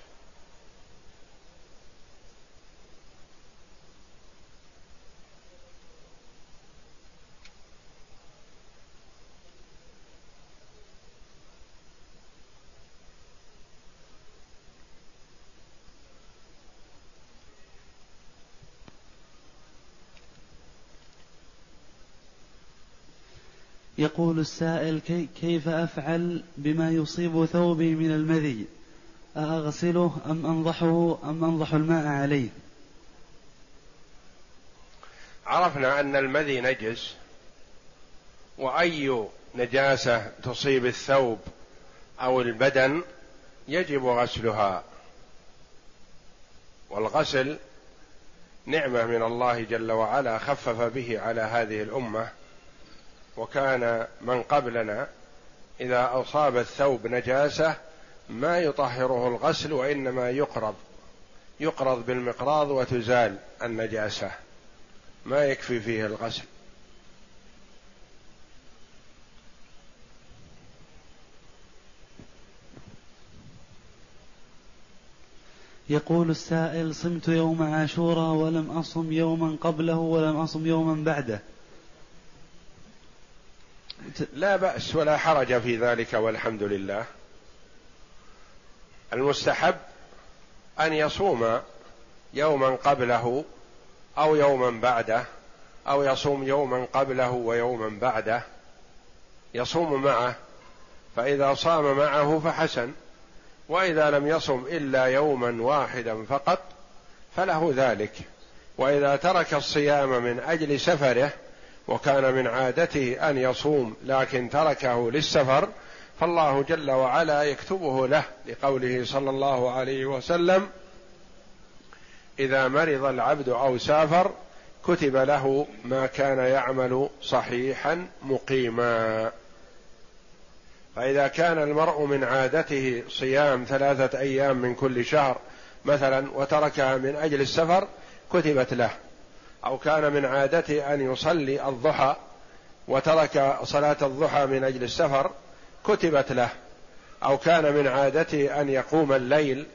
يقول السائل كي كيف أفعل بما يصيب ثوبي من المذي؟ أغسله أم أنضحه أم أنضح الماء عليه؟
عرفنا أن المذي نجس وأي نجاسة تصيب الثوب أو البدن يجب غسلها. والغسل نعمة من الله جل وعلا خفف به على هذه الأمة. وكان من قبلنا إذا أصاب الثوب نجاسة ما يطهره الغسل وإنما يقرض يقرض بالمقراض وتزال النجاسة. ما يكفي فيه الغسل.
يقول السائل صمت يوم عاشوراء ولم أصم يوما قبله ولم أصم يوما بعده.
لا بأس ولا حرج في ذلك والحمد لله. المستحب أن يصوم يوما قبله أو يوما بعده أو يصوم يوما قبله ويوما بعده. يصوم معه فإذا صام معه فحسن وإذا لم يصم إلا يوما واحدا فقط فله ذلك. وإذا ترك الصيام من أجل سفره وكان من عادته أن يصوم لكن تركه للسفر فالله جل وعلا يكتبه له لقوله صلى الله عليه وسلم إذا مرض العبد أو سافر كتب له ما كان يعمل صحيحا مقيما. فإذا كان المرء من عادته صيام ثلاثة أيام من كل شهر مثلا وتركها من أجل السفر كتبت له. أو كان من عادته أن يصلي الضحى وترك صلاة الضحى من أجل السفر كتبت له. أو كان من عادته أن يقوم الليل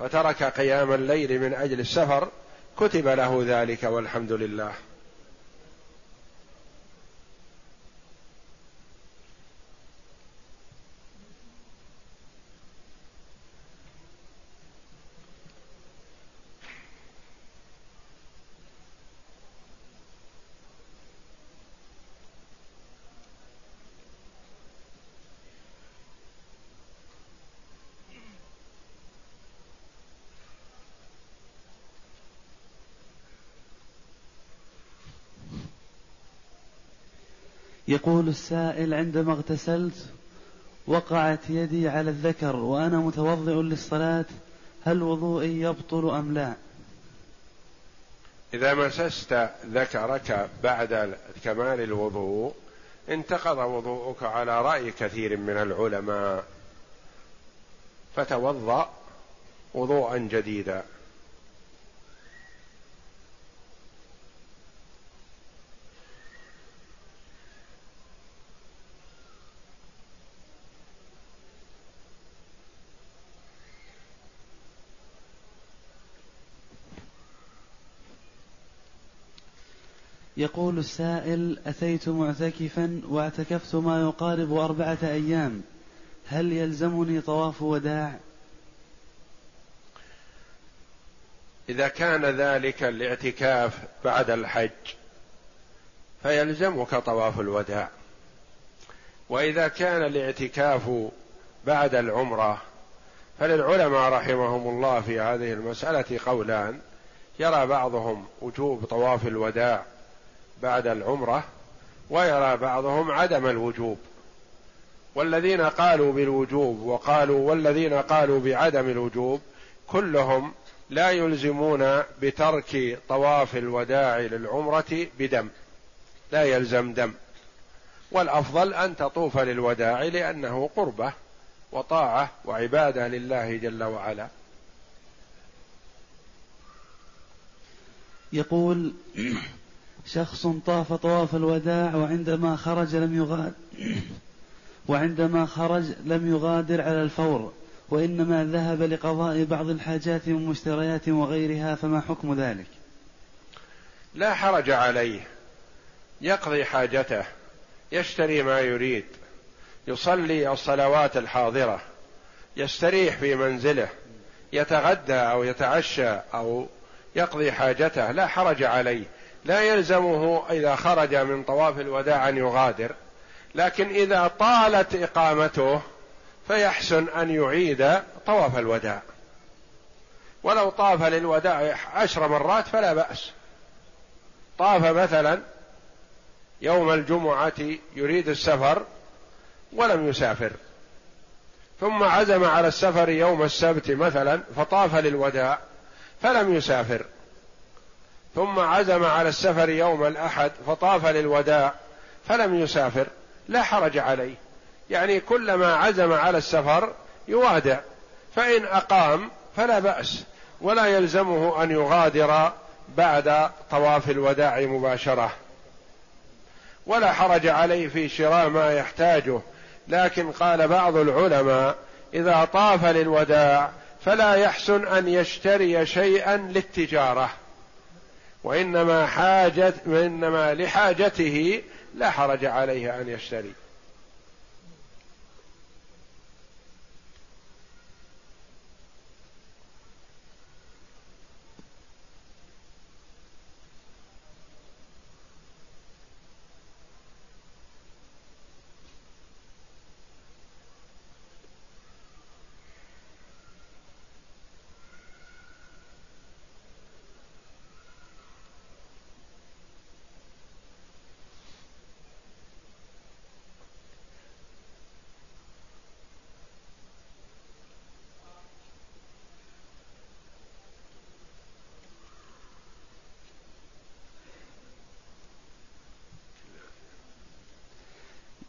فترك قيام الليل من أجل السفر كتب له ذلك والحمد لله.
يقول السائل عندما اغتسلت وقعت يدي على الذكر وأنا متوضئ للصلاة هل وضوئي يبطل أم لا؟
إذا مسست ذكرك بعد كمال الوضوء انتقض وضوءك على رأي كثير من العلماء فتوضأ وضوءا جديدا.
يقول السائل أتيت معتكفا واعتكفت ما يقارب أربعة أيام. هل يلزمني طواف وداع؟
إذا كان ذلك الاعتكاف بعد الحج فيلزمك طواف الوداع. وإذا كان الاعتكاف بعد العمرة فللعلماء رحمهم الله في هذه المسألة قولان. يرى بعضهم وجوب طواف الوداع بعد العمرة ويرى بعضهم عدم الوجوب. والذين قالوا بالوجوب وقالوا والذين قالوا بعدم الوجوب كلهم لا يلزمون بترك طواف الوداع للعمرة بدم لا يلزم دم. والأفضل أن تطوف للوداع لأنه قربة وطاعة وعبادة لله جل وعلا.
يقول شخص طاف طواف الوداع وعندما خرج لم يغادر. [clears throat] وعندما خرج لم يغادر على الفور وإنما ذهب لقضاء بعض الحاجات من مشتريات وغيرها فما حكم ذلك؟
لا حرج عليه. يقضي حاجته يشتري ما يريد يصلي الصلوات الحاضرة يستريح في منزله يتغدى أو يتعشى أو يقضي حاجته لا حرج عليه. لا يلزمه إذا خرج من طواف الوداع أن يغادر لكن إذا طالت إقامته فيحسن أن يعيد طواف الوداع. ولو طاف للوداع عشر مرات فلا بأس. طاف مثلا يوم الجمعة يريد السفر ولم يسافر ثم عزم على السفر يوم السبت مثلا فطاف للوداع فلم يسافر. ثم عزم على السفر يوم الأحد فطاف للوداع فلم يسافر لا حرج عليه. يعني كلما عزم على السفر يوادع فإن أقام فلا بأس ولا يلزمه أن يغادر بعد طواف الوداع مباشرة. ولا حرج عليه في شراء ما يحتاجه لكن قال بعض العلماء إذا طاف للوداع فلا يحسن أن يشتري شيئا للتجارة. وإنما حاجة وإنما لحاجته لا حرج عليه أن يشتري.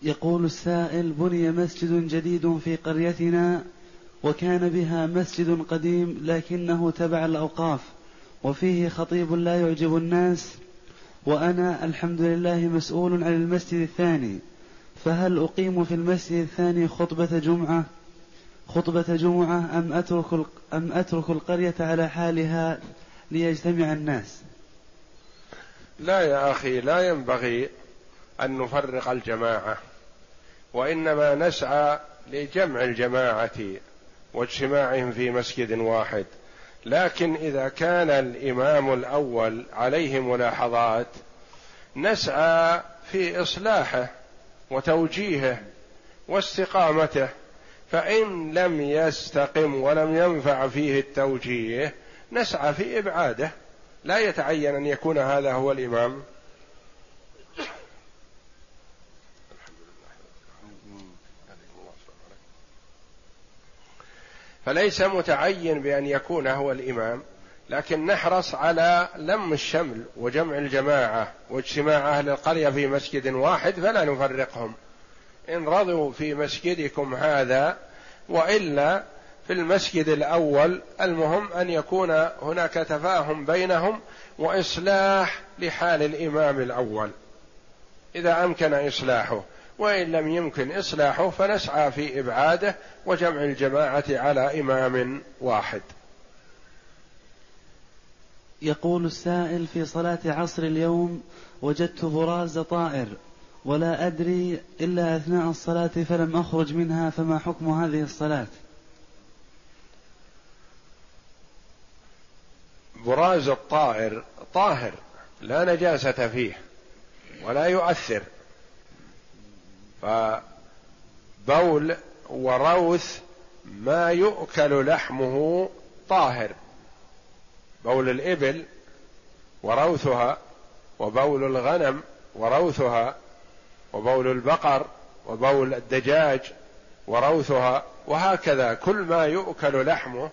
يقول السائل بني مسجد جديد في قريتنا وكان بها مسجد قديم لكنه تبع الأوقاف وفيه خطيب لا يعجب الناس وأنا الحمد لله مسؤول عن المسجد الثاني فهل أقيم في المسجد الثاني خطبة جمعة خطبة جمعة أم أترك أم أترك القرية على حالها ليجتمع الناس؟
لا يا أخي لا ينبغي أن نفرق الجماعة وإنما نسعى لجمع الجماعة واجتماعهم في مسجد واحد. لكن إذا كان الإمام الأول عليه ملاحظات نسعى في إصلاحه وتوجيهه واستقامته فإن لم يستقم ولم ينفع فيه التوجيه نسعى في إبعاده. لا يتعين أن يكون هذا هو الإمام. فليس متعين بأن يكون هو الإمام لكن نحرص على لم الشمل وجمع الجماعة واجتماع أهل القرية في مسجد واحد فلا نفرقهم. إن رضوا في مسجدكم هذا وإلا في المسجد الأول المهم أن يكون هناك تفاهم بينهم وإصلاح لحال الإمام الأول. إذا أمكن إصلاحه. وإن لم يمكن إصلاحه فنسعى في إبعاده وجمع الجماعة على إمام واحد.
يقول السائل في صلاة عصر اليوم وجدت براز طائر ولا أدري إلا أثناء الصلاة فلم أخرج منها فما حكم هذه الصلاة؟
براز الطائر طاهر لا نجاسة فيه ولا يؤثر. فبول وروث ما يؤكل لحمه طاهر. بول الإبل وروثها وبول الغنم وروثها وبول البقر وبول الدجاج وروثها وهكذا كل ما يؤكل لحمه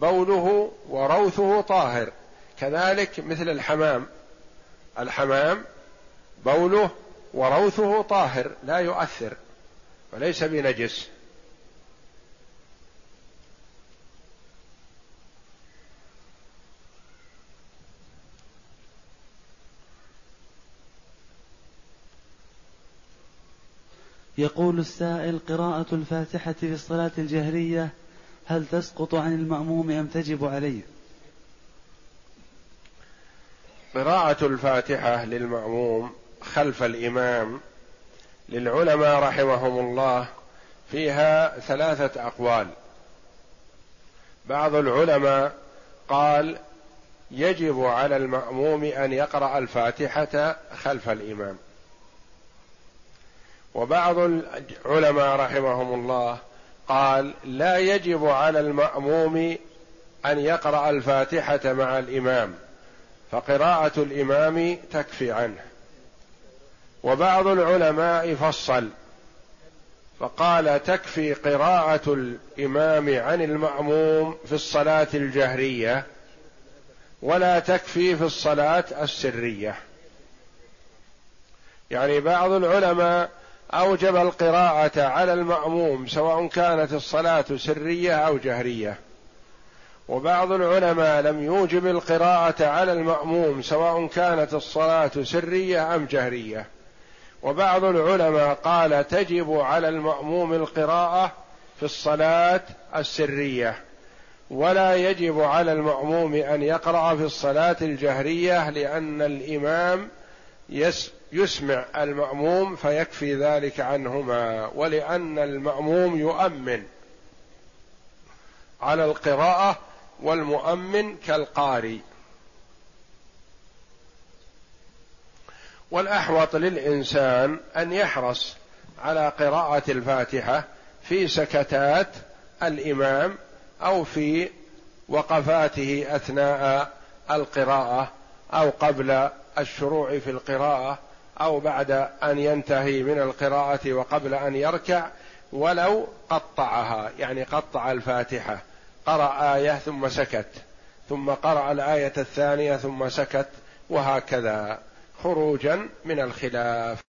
بوله وروثه طاهر. كذلك مثل الحمام. الحمام بوله وروثه طاهر لا يؤثر وليس بنجس
يقول السائل قراءة الفاتحة في الصلاة الجهرية هل تسقط عن المأموم أم تجب عليه؟
قراءة الفاتحة للمأموم خلف الإمام للعلماء رحمهم الله فيها ثلاثة أقوال. بعض العلماء قال يجب على المأموم أن يقرأ الفاتحة خلف الإمام. وبعض العلماء رحمهم الله قال لا يجب على المأموم أن يقرأ الفاتحة مع الإمام فقراءة الإمام تكفي عنه. وبعض العلماء فصل فقال تكفي قراءة الإمام عن المأموم في الصلاة الجهرية ولا تكفي في الصلاة السرية. يعني بعض العلماء أوجب القراءة على المأموم سواء كانت الصلاة سرية أو جهرية. وبعض العلماء لم يوجب القراءة على المأموم سواء كانت الصلاة سرية أم جهرية. وبعض العلماء قال تجب على المأموم القراءة في الصلاة السرية ولا يجب على المأموم أن يقرأ في الصلاة الجهرية لأن الإمام يسمع المأموم فيكفي ذلك عنهما ولأن المأموم يؤمن على القراءة والمؤمن كالقاري والأحوط للإنسان أن يحرص على قراءة الفاتحة في سكتات الإمام أو في وقفاته أثناء القراءة أو قبل الشروع في القراءة أو بعد أن ينتهي من القراءة وقبل أن يركع ولو قطعها يعني قطع الفاتحة قرأ آية ثم سكت ثم قرأ الآية الثانية ثم سكت وهكذا. خروجا من الخلاف.